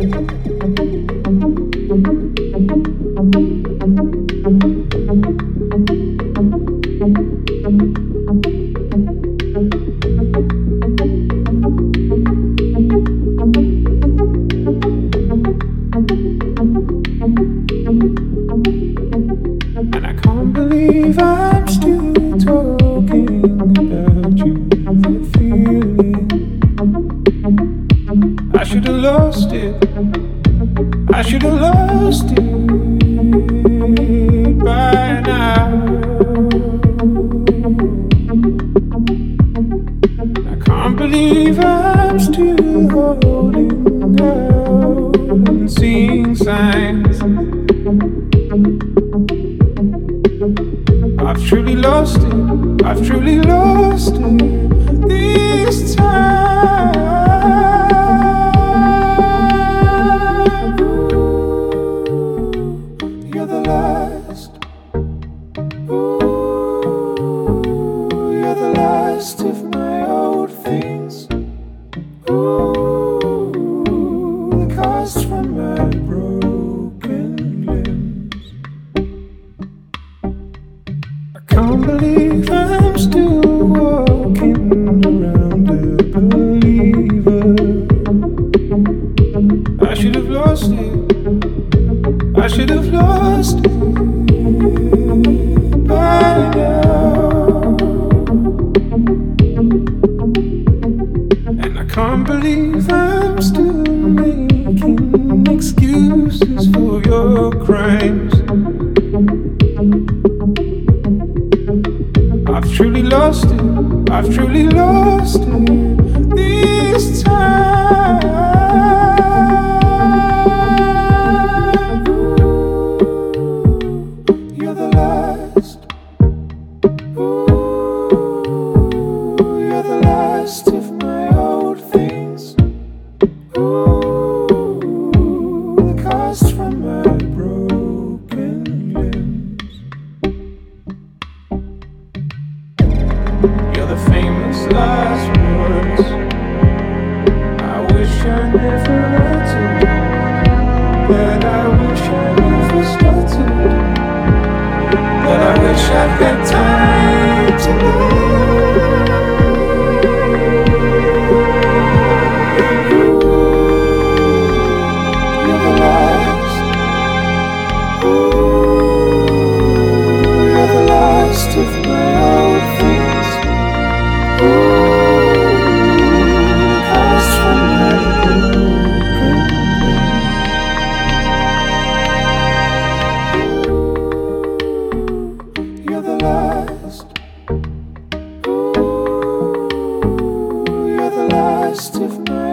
And I can't believe I I should have lost it. I should have lost it by now. I can't believe I'm still holding out and seeing signs. I've truly lost it. I've truly lost it this time. Ooh, the cast from my broken limbs. I can't believe I'm still walking around a believer. I should have lost it. I should have lost it can't believe I'm still making excuses for your crimes. I've truly lost it. I've truly lost it I wish I never stuttered. But I wish I'd got time. Best of me.